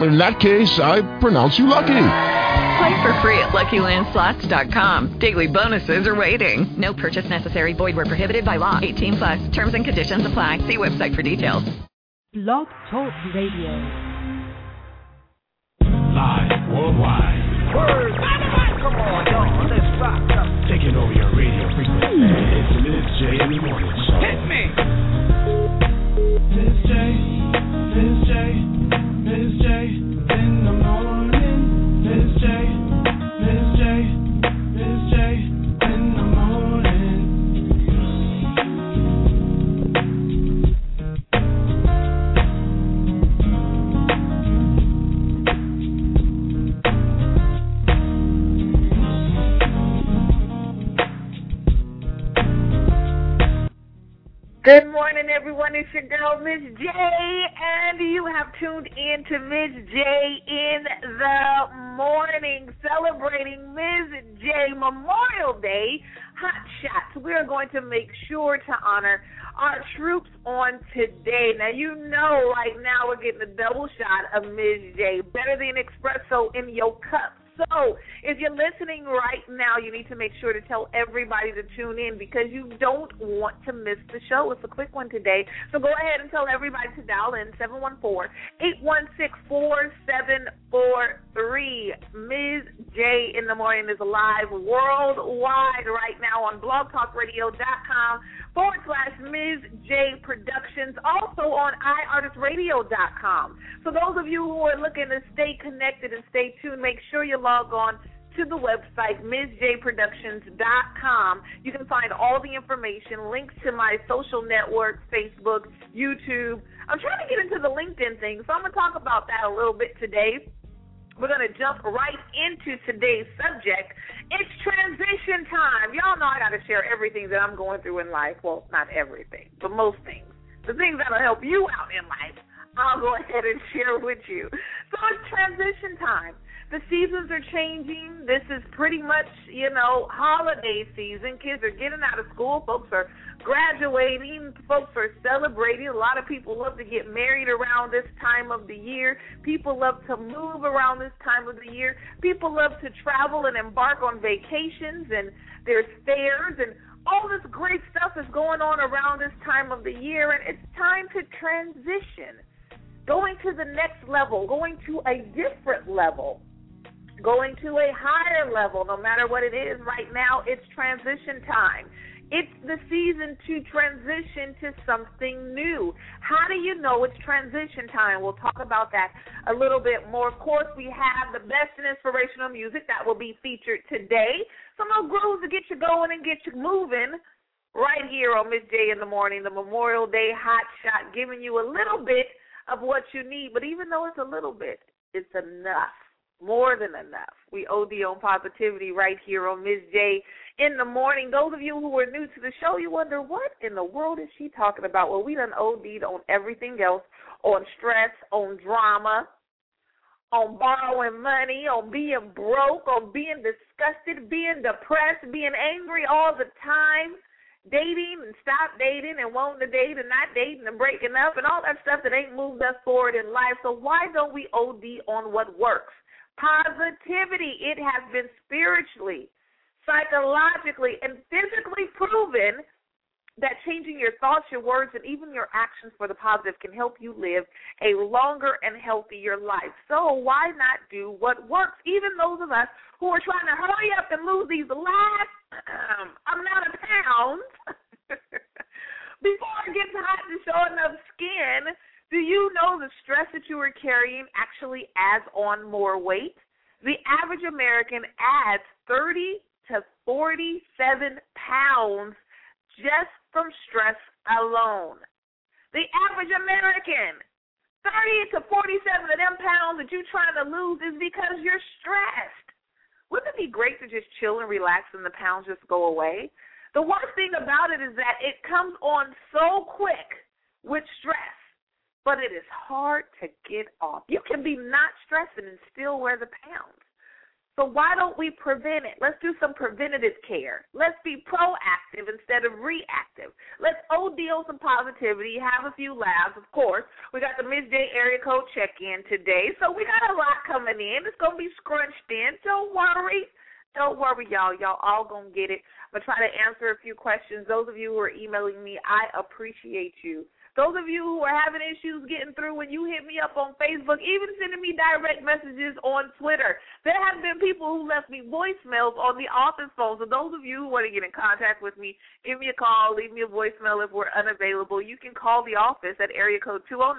In that case, I pronounce you lucky. Play for free at LuckyLandSlots.com. Daily bonuses are waiting. No purchase necessary. Void where prohibited by law. 18 plus. Terms and conditions apply. See website for details. Blog Talk Radio. Live worldwide. Word. Come on, y'all. Let's rock. Taking over your radio frequency. It's the Miz J in the morning show. Hit me. Miz J, Miz J, Miss everyone. It's your girl, Miz J, and you have tuned in to Miz J in the morning, celebrating Miz J Memorial Day Hot Shots. We are going to make sure to honor our troops on today. Now, you know, right now we're getting a double shot of Miz J, better than espresso in your cup. So, if you're listening right now, you need to make sure to tell everybody to tune in because you don't want to miss the show. It's a quick one today. So, go ahead and tell everybody to dial in 714 816 4743. Miz J in the morning is live worldwide right now on blogtalkradio.com forward slash Miz J Productions, also on iartistradio.com. So those of you who are looking to stay connected and stay tuned, make sure you log on to the website, MizJProductions.com. You can find all the information, links to my social networks, Facebook, YouTube. I'm trying to get into the LinkedIn thing, so I'm going to talk about that a little bit today. We're going to jump right into today's subject. It's transition time. Y'all know I got to share everything that I'm going through in life. Well, not everything, but most things. The things that'll help you out in life, I'll go ahead and share with you. So it's transition time. The seasons are changing. This is pretty much, you know, holiday season. Kids are getting out of school. Folks are graduating. Folks are celebrating. A lot of people love to get married around this time of the year. People love to move around this time of the year. People love to travel and embark on vacations, and there's fairs and all this great stuff is going on around this time of the year, and it's time to transition. Going to the next level, going to a different level going to a higher level, no matter what it is. Right now, it's transition time. It's the season to transition to something new. How do you know it's transition time? We'll talk about that a little bit more. Of course, we have the best and inspirational music that will be featured today. Some of grooves to get you going and get you moving right here on Miz J in the morning, the Memorial Day hot shot, giving you a little bit of what you need. But even though it's a little bit, it's enough more than enough. We owe OD on positivity right here on Miz J in the morning. Those of you who are new to the show, you wonder what in the world is she talking about? Well, we done OD'd on everything else, on stress, on drama, on borrowing money, on being broke, on being disgusted, being depressed, being angry all the time, dating and stop dating and wanting to date and not dating and breaking up and all that stuff that ain't moved us forward in life. So why don't we OD on what works? Positivity. It has been spiritually, psychologically, and physically proven that changing your thoughts, your words, and even your actions for the positive can help you live a longer and healthier life. So why not do what works? Even those of us who are trying to hurry up and lose these last um, amount of pounds before it gets hot to show enough skin do you know the stress that you are carrying actually adds on more weight? The average American adds 30 to 47 pounds just from stress alone. The average American, 30 to 47 of them pounds that you're trying to lose is because you're stressed. Wouldn't it be great to just chill and relax and the pounds just go away? The worst thing about it is that it comes on so quick with stress but it is hard to get off. You can be not stressing and still wear the pounds. So why don't we prevent it? Let's do some preventative care. Let's be proactive instead of reactive. Let's OD on some positivity, have a few laughs, of course. We got the Miz J area code check in today, so we got a lot coming in. It's gonna be scrunched in. Don't worry. Don't worry, y'all. Y'all all gonna get it. I'm gonna try to answer a few questions. Those of you who are emailing me, I appreciate you. Those of you who are having issues getting through when you hit me up on Facebook, even sending me direct messages on Twitter, there have been people who left me voicemails on the office phone. So those of you who want to get in contact with me, give me a call, leave me a voicemail if we're unavailable. You can call the office at area code 209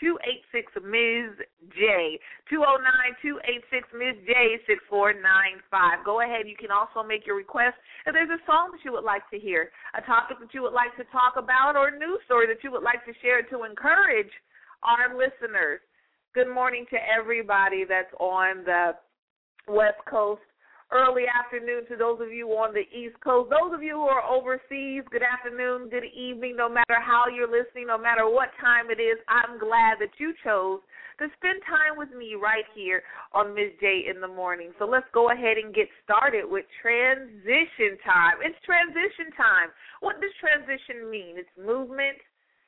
286 Miz J. 209 286 Miz J 6495. Go ahead. You can also make your request. If there's a song that you would like to hear, a topic that you would like to talk about, or a news story that you would like to share to encourage our listeners. Good morning to everybody that's on the West Coast early afternoon to those of you on the East Coast. Those of you who are overseas, good afternoon, good evening, no matter how you're listening, no matter what time it is, I'm glad that you chose to spend time with me right here on Miz J in the morning. So let's go ahead and get started with transition time. It's transition time. What does transition mean? It's movement.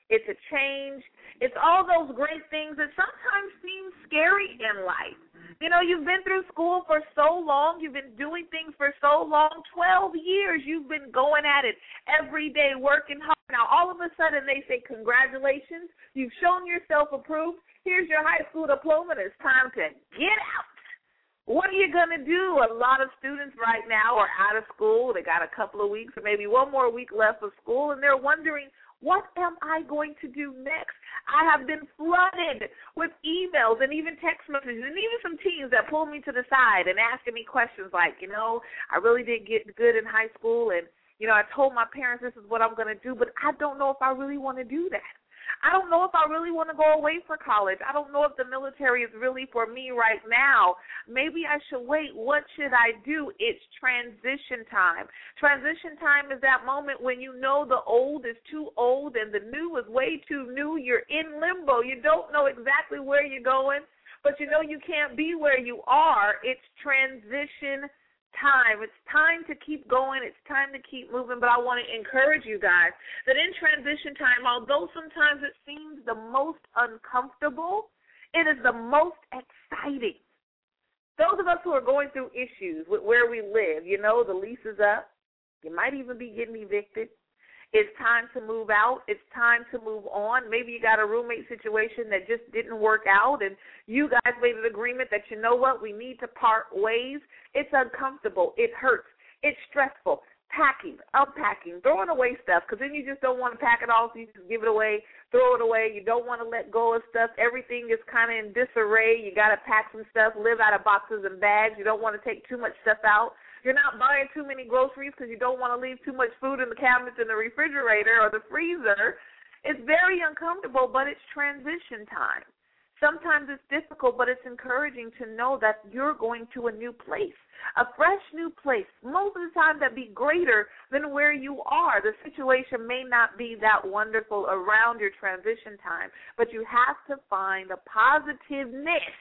It's a change. It's all those great things that sometimes seem scary in life. You know, you've been through school for so long, you've been doing things for so long 12 years, you've been going at it every day, working hard. Now, all of a sudden, they say, Congratulations, you've shown yourself approved. Here's your high school diploma, and it's time to get out. What are you going to do? A lot of students right now are out of school. They got a couple of weeks or maybe one more week left of school, and they're wondering, what am I going to do next? I have been flooded with emails and even text messages and even some teens that pull me to the side and asking me questions like, you know, I really did get good in high school and, you know, I told my parents this is what I'm going to do, but I don't know if I really want to do that. I don't know if I really want to go away for college. I don't know if the military is really for me right now. Maybe I should wait. What should I do? It's transition time. Transition time is that moment when you know the old is too old and the new is way too new. You're in limbo. You don't know exactly where you're going, but you know you can't be where you are. It's transition time. It's time to keep going. It's time to keep moving. But I want to encourage you guys that in transition time, although sometimes it seems the most uncomfortable, it is the most exciting. Those of us who are going through issues with where we live, you know, the lease is up. You might even be getting evicted. It's time to move out. It's time to move on. Maybe you got a roommate situation that just didn't work out and you guys made an agreement that you know what, we need to part ways. It's uncomfortable. It hurts. It's stressful. Packing, unpacking, throwing away stuff because then you just don't want to pack it all, so you just give it away, throw it away. You don't want to let go of stuff. Everything is kind of in disarray. You got to pack some stuff, live out of boxes and bags. You don't want to take too much stuff out you're not buying too many groceries because you don't want to leave too much food in the cabinets in the refrigerator or the freezer. It's very uncomfortable, but it's transition time. Sometimes it's difficult, but it's encouraging to know that you're going to a new place, a fresh new place. Most of the time, that be greater than where you are. The situation may not be that wonderful around your transition time, but you have to find the positiveness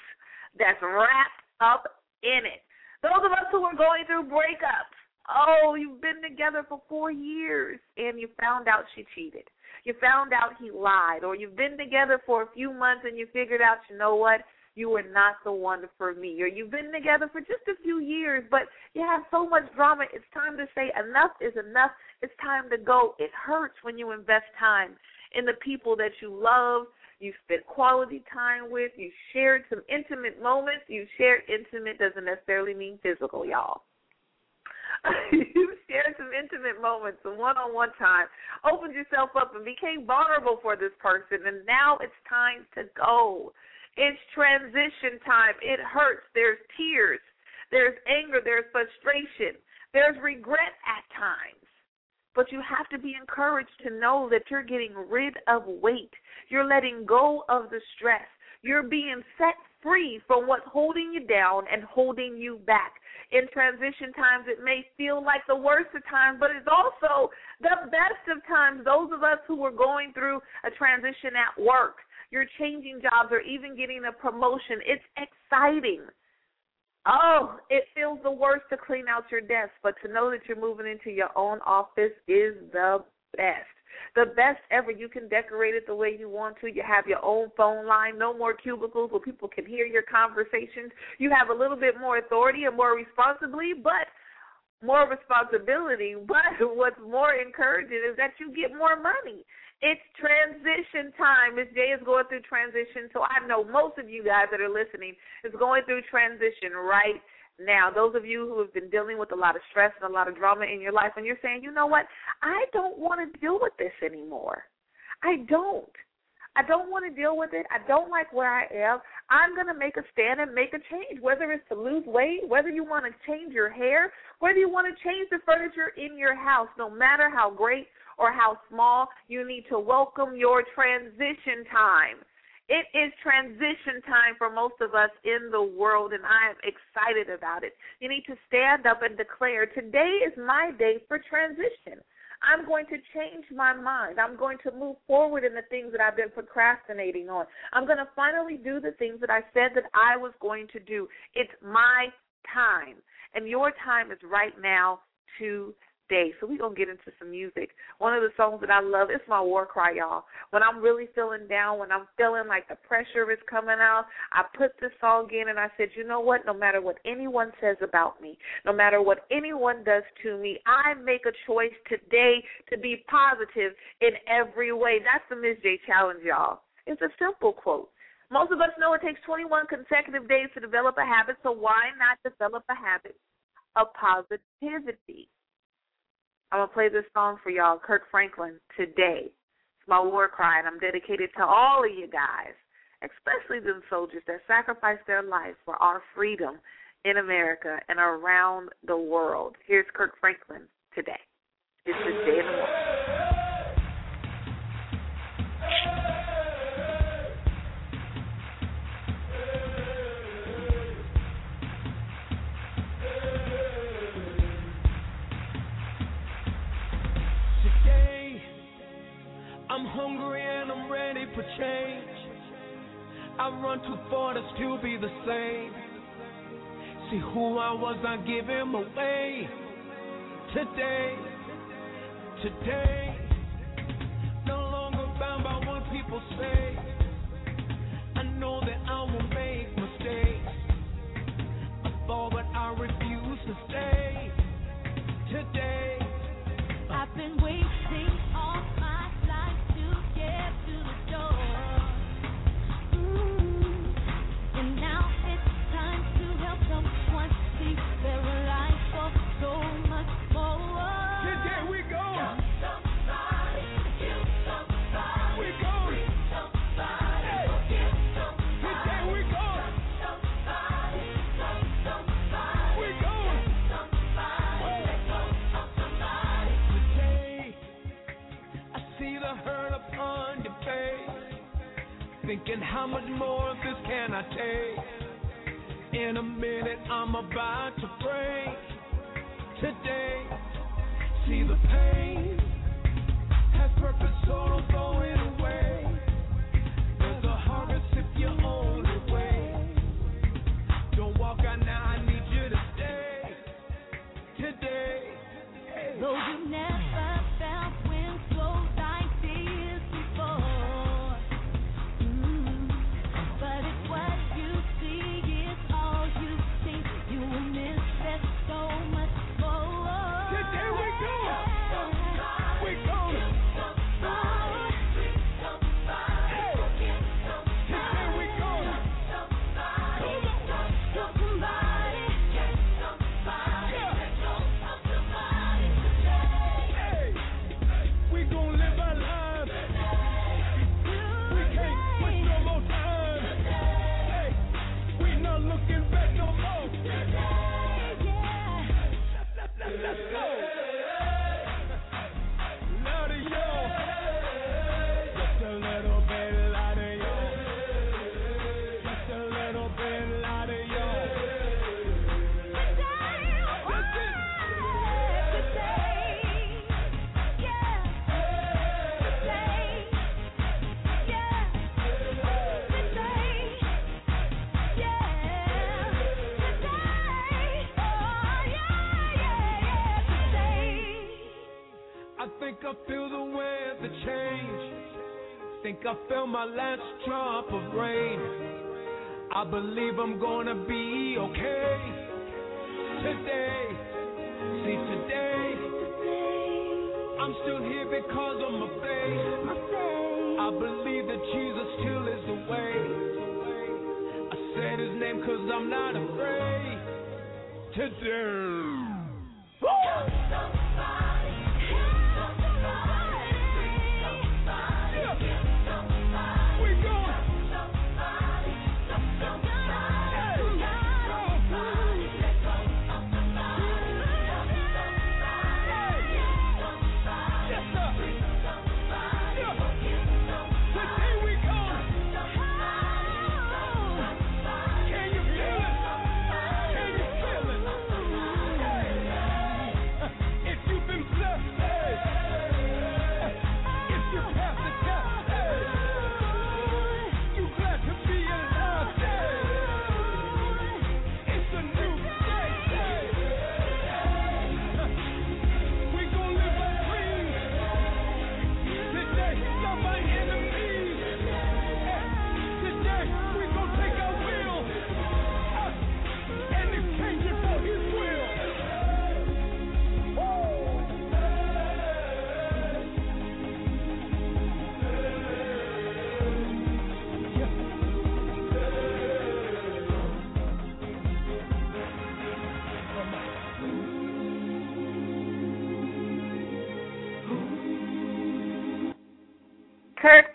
that's wrapped up in it. Those of us who are going through breakups, oh, you've been together for four years and you found out she cheated. You found out he lied, or you've been together for a few months and you figured out, you know what, you were not the one for me. Or you've been together for just a few years, but you have so much drama. It's time to say enough is enough. It's time to go. It hurts when you invest time in the people that you love you spent quality time with, you shared some intimate moments. You shared intimate doesn't necessarily mean physical, y'all. you shared some intimate moments, some one on one time, opened yourself up and became vulnerable for this person, and now it's time to go. It's transition time. It hurts. There's tears. There's anger. There's frustration. There's regret at times. But you have to be encouraged to know that you're getting rid of weight. You're letting go of the stress. You're being set free from what's holding you down and holding you back. In transition times, it may feel like the worst of times, but it's also the best of times. Those of us who are going through a transition at work, you're changing jobs or even getting a promotion. It's exciting. Oh, it feels the worst to clean out your desk, but to know that you're moving into your own office is the best. The best ever. You can decorate it the way you want to. You have your own phone line, no more cubicles where people can hear your conversations. You have a little bit more authority and more responsibly, but more responsibility. But what's more encouraging is that you get more money. It's transition time. Miz J is going through transition, so I know most of you guys that are listening is going through transition right now. Those of you who have been dealing with a lot of stress and a lot of drama in your life, and you're saying, you know what, I don't want to deal with this anymore. I don't. I don't want to deal with it. I don't like where I am. I'm going to make a stand and make a change, whether it's to lose weight, whether you want to change your hair, whether you want to change the furniture in your house, no matter how great or how small, you need to welcome your transition time. It is transition time for most of us in the world, and I am excited about it. You need to stand up and declare today is my day for transition. I'm going to change my mind. I'm going to move forward in the things that I've been procrastinating on. I'm going to finally do the things that I said that I was going to do. It's my time. And your time is right now to day. So we're going to get into some music. One of the songs that I love, it's my war cry, y'all. When I'm really feeling down, when I'm feeling like the pressure is coming out, I put this song in and I said, you know what? No matter what anyone says about me, no matter what anyone does to me, I make a choice today to be positive in every way. That's the Miz J challenge, y'all. It's a simple quote. Most of us know it takes 21 consecutive days to develop a habit, so why not develop a habit of positivity? I'm gonna play this song for y'all, Kirk Franklin, today. It's my war cry, and I'm dedicated to all of you guys, especially them soldiers that sacrificed their life for our freedom in America and around the world. Here's Kirk Franklin today. It's Miz J in the morning. I'm hungry and I'm ready for change. I run too far to still be the same. See who I was, I give him away. Today, today, no longer bound by what people say. I know that I will Though you never Think I felt my last drop of rain. I believe I'm gonna be okay today. See today, I'm still here because of my faith. I believe that Jesus still is the way. I said his name cause I'm not afraid today.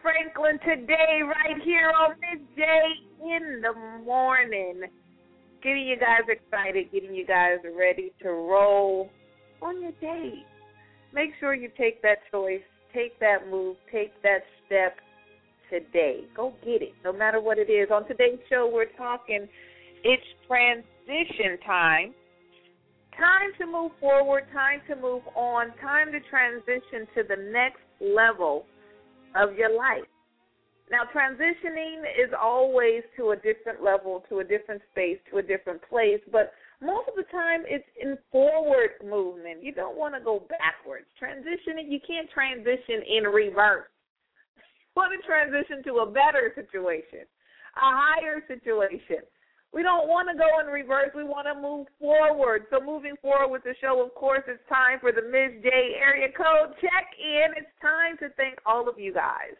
Franklin today, right here on Miz J in the morning. Getting you guys excited, getting you guys ready to roll on your day. Make sure you take that choice, take that move, take that step today. Go get it, no matter what it is. On today's show, we're talking it's transition time. Time to move forward, time to move on, time to transition to the next level of your life. Now, transitioning is always to a different level, to a different space, to a different place, but most of the time it's in forward movement. You don't want to go backwards. Transitioning, you can't transition in reverse. You want to transition to a better situation, a higher situation. We don't want to go in reverse. We want to move forward. So, moving forward with the show, of course, it's time for the Miz J area code check in. It's time to thank all of you guys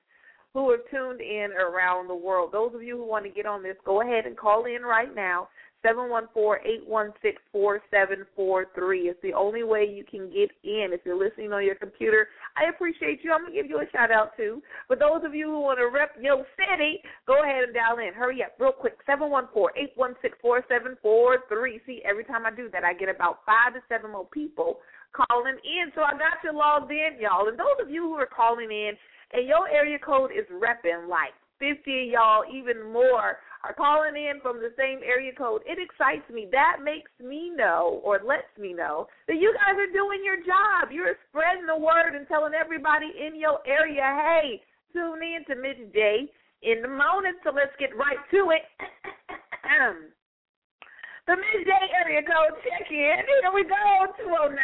who have tuned in around the world. Those of you who want to get on this, go ahead and call in right now. 714-816-4743 is the only way you can get in. If you're listening on your computer, I appreciate you. I'm going to give you a shout out too. But those of you who want to rep your city, go ahead and dial in. Hurry up, real quick. 714-816-4743. See, every time I do that, I get about five to seven more people calling in. So I got you logged in, y'all. And those of you who are calling in and your area code is repping like 50 y'all, even more, are calling in from the same area code. It excites me. That makes me know, or lets me know, that you guys are doing your job. You're spreading the word and telling everybody in your area, hey, tune in to J in the morning. So let's get right to it. The Miz J area code check in. Here we go. 209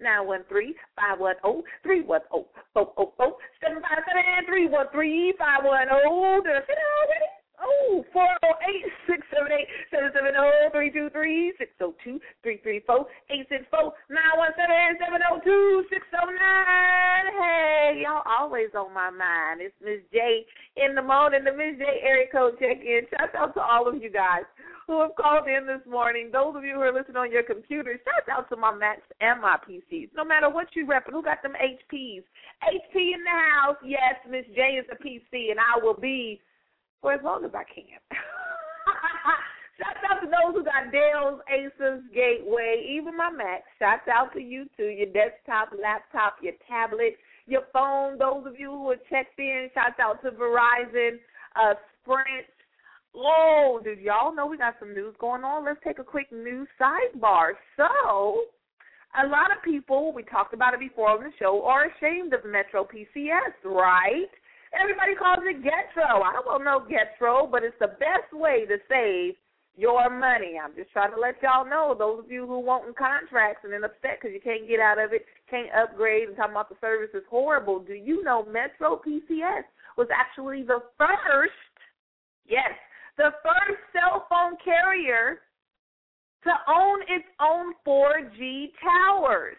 913 510 310 404 757 313 510. Did I say that already? Oh, 408 678 770 602 334 864 917 702 609. Hey, y'all always on my mind. It's Miz J in the morning, the Miz J area code check in. Shout out to all of you guys who have called in this morning. Those of you who are listening on your computers, shout out to my Macs and my PCs. No matter what you repping, who got them HPs? HP in the house. Yes, Miz J is a PC, and I will be for as long as I can. Shout out to those who got Dell's, Asus, Gateway, even my Mac. Shout out to you too, your desktop, laptop, your tablet, your phone. Those of you who are checked in, shout out to Verizon, uh, Sprint. Oh, did y'all know we got some news going on? Let's take a quick news sidebar. So, a lot of people, we talked about it before on the show, are ashamed of Metro PCS, right? Everybody calls it Getro. I don't know Getro, but it's the best way to save your money. I'm just trying to let y'all know, those of you who want contracts and then upset because you can't get out of it, can't upgrade, and talking about the service is horrible. Do you know Metro PCS was actually the first, yes, the first cell phone carrier to own its own 4G towers.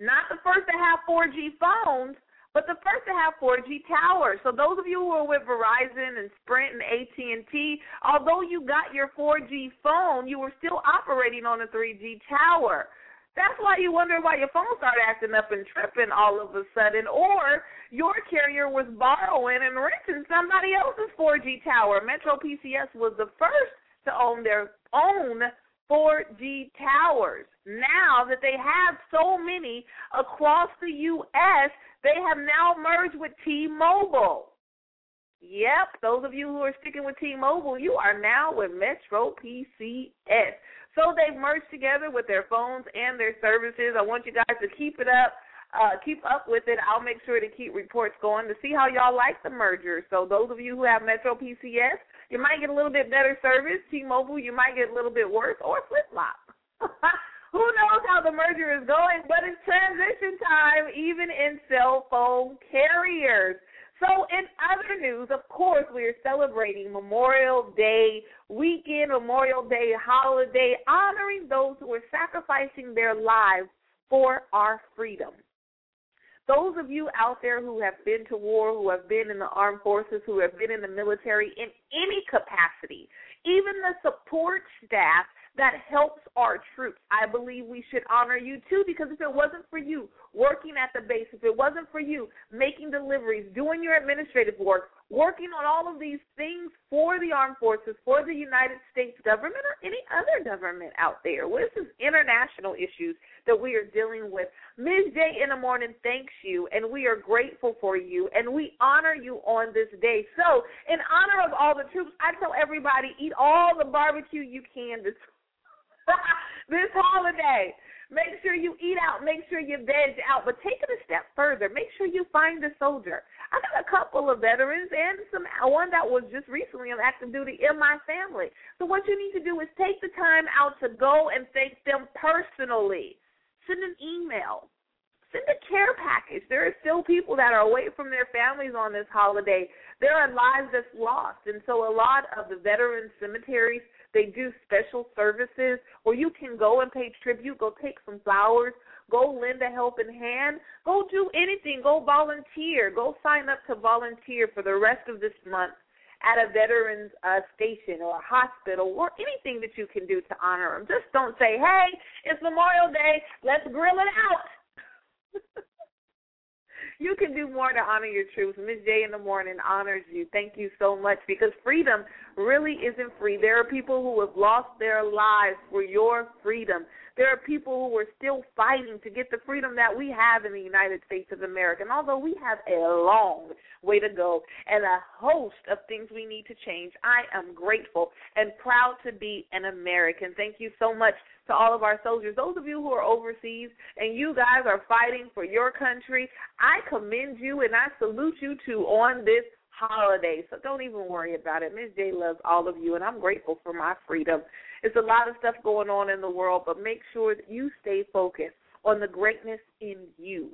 Not the first to have 4G phones, but the first to have 4G towers. So those of you who are with Verizon and Sprint and AT&T, although you got your 4G phone, you were still operating on a 3G tower. That's why you wonder why your phone started acting up and tripping all of a sudden, or your carrier was borrowing and renting somebody else's 4G tower. Metro PCS was the first to own their own 4G towers. Now that they have so many across the U.S., they have now merged with T-Mobile. Yep, those of you who are sticking with T-Mobile, you are now with Metro PCS. So they've merged together with their phones and their services. I want you guys to keep it up. Uh, keep up with it. I'll make sure to keep reports going to see how y'all like the merger. So those of you who have Metro PCS, you might get a little bit better service. T-Mobile, you might get a little bit worse, or flip flop. Who knows how the merger is going? But it's transition time, even in cell phone carriers. So, in other news, of course, we are celebrating Memorial Day weekend, Memorial Day holiday, honoring those who are sacrificing their lives for our freedom. Those of you out there who have been to war, who have been in the armed forces, who have been in the military in any capacity, even the support staff that helps our troops. I believe we should honor you too because if it wasn't for you working at the base, if it wasn't for you making deliveries, doing your administrative work, working on all of these things for the armed forces, for the United States government or any other government out there. This is international issues that we are dealing with. Miz J in the morning thanks you, and we are grateful for you, and we honor you on this day. So, in honor of all the troops, I tell everybody eat all the barbecue you can this this holiday. Make sure you eat out. Make sure you veg out. But take it a step further. Make sure you find a soldier. I got a couple of veterans and some one that was just recently on active duty in my family. So what you need to do is take the time out to go and thank them personally. Send an email. Send a care package. There are still people that are away from their families on this holiday. There are lives that's lost. And so a lot of the veteran cemeteries – they do special services where you can go and pay tribute, go take some flowers, go lend a helping hand, go do anything, go volunteer, go sign up to volunteer for the rest of this month at a veterans uh, station or a hospital or anything that you can do to honor them. Just don't say, "Hey, it's Memorial Day, let's grill it out." you can do more to honor your troops. Miz J in the morning honors you. Thank you so much because freedom really isn't free. There are people who have lost their lives for your freedom. There are people who are still fighting to get the freedom that we have in the United States of America. And although we have a long way to go and a host of things we need to change, I am grateful and proud to be an American. Thank you so much to all of our soldiers. Those of you who are overseas and you guys are fighting for your country, I commend you and I salute you too on this holiday. So don't even worry about it. Miz J loves all of you and I'm grateful for my freedom. It's a lot of stuff going on in the world, but make sure that you stay focused on the greatness in you.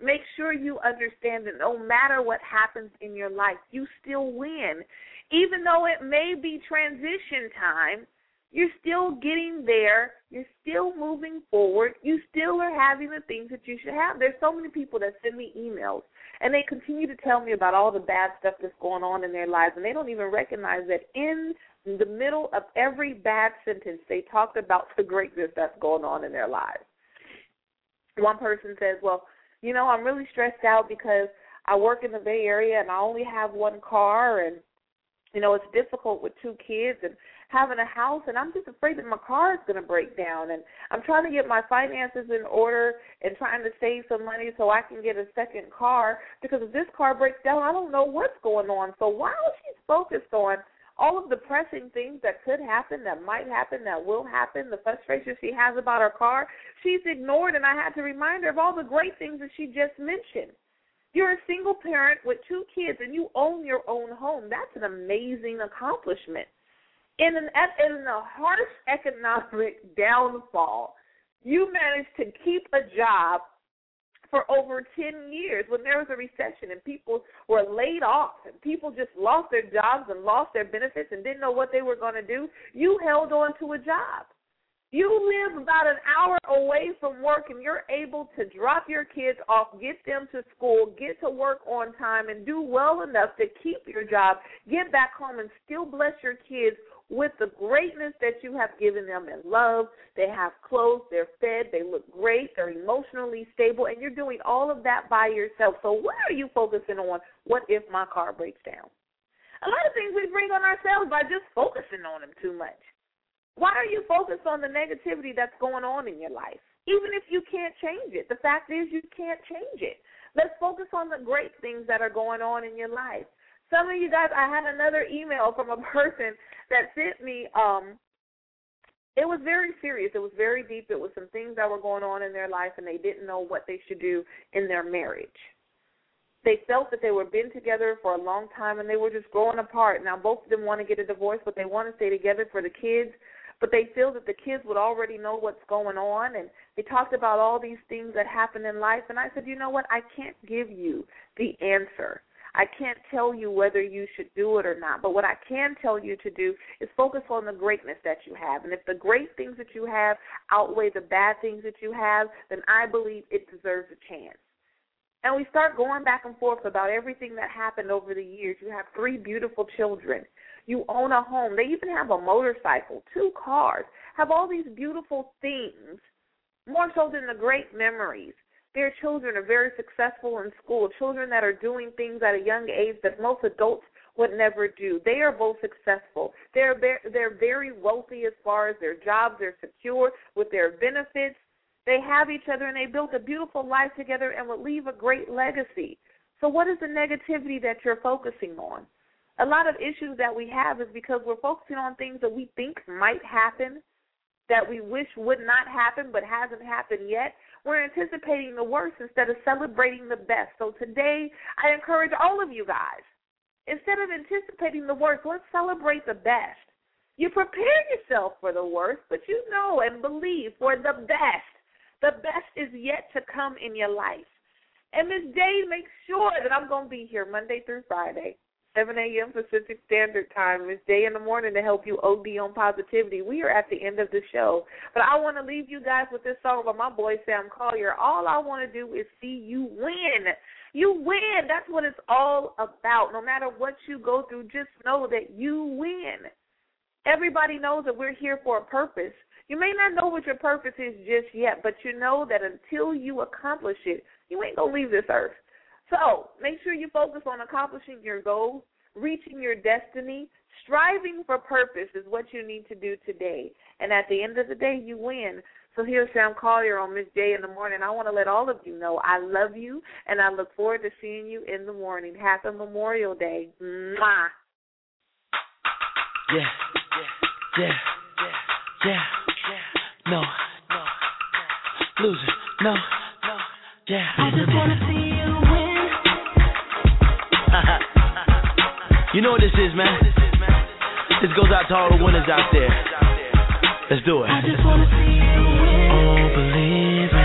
Make sure you understand that no matter what happens in your life, you still win. Even though it may be transition time, you're still getting there. You're still moving forward. You still are having the things that you should have. There's so many people that send me emails and they continue to tell me about all the bad stuff that's going on in their lives and they don't even recognize that in the middle of every bad sentence they talk about the greatness that's going on in their lives. One person says, Well, you know, I'm really stressed out because I work in the Bay Area and I only have one car and you know, it's difficult with two kids and having a house and I'm just afraid that my car is going to break down and I'm trying to get my finances in order and trying to save some money so I can get a second car because if this car breaks down I don't know what's going on. So while she's focused on all of the pressing things that could happen, that might happen, that will happen, the frustration she has about her car, she's ignored and I had to remind her of all the great things that she just mentioned. You're a single parent with two kids and you own your own home. That's an amazing accomplishment. In an in a harsh economic downfall, you managed to keep a job for over 10 years when there was a recession and people were laid off and people just lost their jobs and lost their benefits and didn't know what they were going to do, you held on to a job. You live about an hour away from work and you're able to drop your kids off, get them to school, get to work on time, and do well enough to keep your job, get back home, and still bless your kids with the greatness that you have given them in love. They have clothes, they're fed, they look great, they're emotionally stable, and you're doing all of that by yourself. So, what are you focusing on? What if my car breaks down? A lot of things we bring on ourselves by just focusing on them too much. Why are you focused on the negativity that's going on in your life? Even if you can't change it, the fact is you can't change it. Let's focus on the great things that are going on in your life. Some of you guys, I had another email from a person that sent me. Um, it was very serious. It was very deep. It was some things that were going on in their life, and they didn't know what they should do in their marriage. They felt that they were been together for a long time, and they were just growing apart. Now both of them want to get a divorce, but they want to stay together for the kids. But they feel that the kids would already know what's going on, and they talked about all these things that happen in life. And I said, you know what? I can't give you the answer I can't tell you whether you should do it or not, but what I can tell you to do is focus on the greatness that you have. And if the great things that you have outweigh the bad things that you have, then I believe it deserves a chance. And we start going back and forth about everything that happened over the years. You have three beautiful children. You own a home. They even have a motorcycle, two cars, have all these beautiful things, more so than the great memories. Their children are very successful in school, children that are doing things at a young age that most adults would never do. They are both successful. They're they're very wealthy as far as their jobs. They're secure with their benefits. They have each other and they built a beautiful life together and would leave a great legacy. So what is the negativity that you're focusing on? A lot of issues that we have is because we're focusing on things that we think might happen, that we wish would not happen but hasn't happened yet. We're anticipating the worst instead of celebrating the best. So today, I encourage all of you guys, instead of anticipating the worst, let's celebrate the best. You prepare yourself for the worst, but you know and believe for the best. The best is yet to come in your life. And Miz J makes sure that I'm going to be here Monday through Friday. 7 a.m. Pacific Standard Time. It's day in the morning to help you OD on positivity. We are at the end of the show. But I want to leave you guys with this song by my boy Sam Collier. All I want to do is see you win. You win. That's what it's all about. No matter what you go through, just know that you win. Everybody knows that we're here for a purpose. You may not know what your purpose is just yet, but you know that until you accomplish it, you ain't going to leave this earth. So make sure you focus on accomplishing your goals, reaching your destiny. Striving for purpose is what you need to do today. And at the end of the day, you win. So here's Sam Collier on Miz J in the morning. I want to let all of you know I love you, and I look forward to seeing you in the morning. Happy Memorial Day. Mwah. Yeah, yeah, yeah, yeah, yeah. No, no, loser, no, no, yeah. I just wanna see you know what this is, man? This goes out to all the winners out there. Let's do it. I just wanna see you win. Oh, believe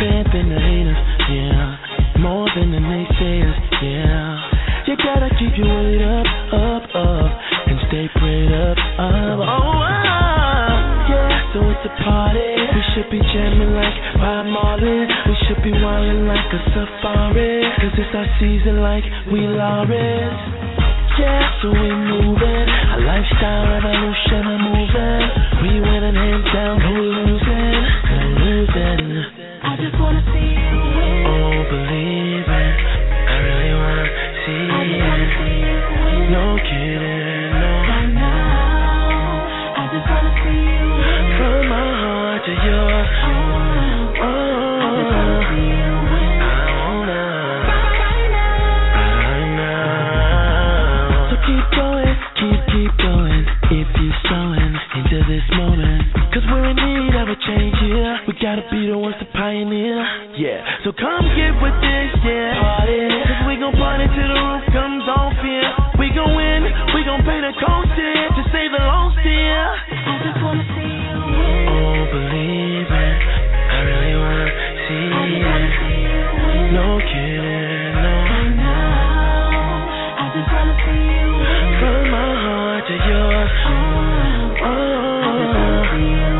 more than the haters. Yeah, more than the naysayers. Yeah, you gotta keep your weight up, up, up. And stay prayed up, up. Oh, oh. Yeah, so it's a party. We should be jamming like Bob Marley. We should be wildin' like a safari. Cause it's our season like we Lawrence. Yeah, so we moving. A lifestyle revolution, yours. Oh, oh, oh.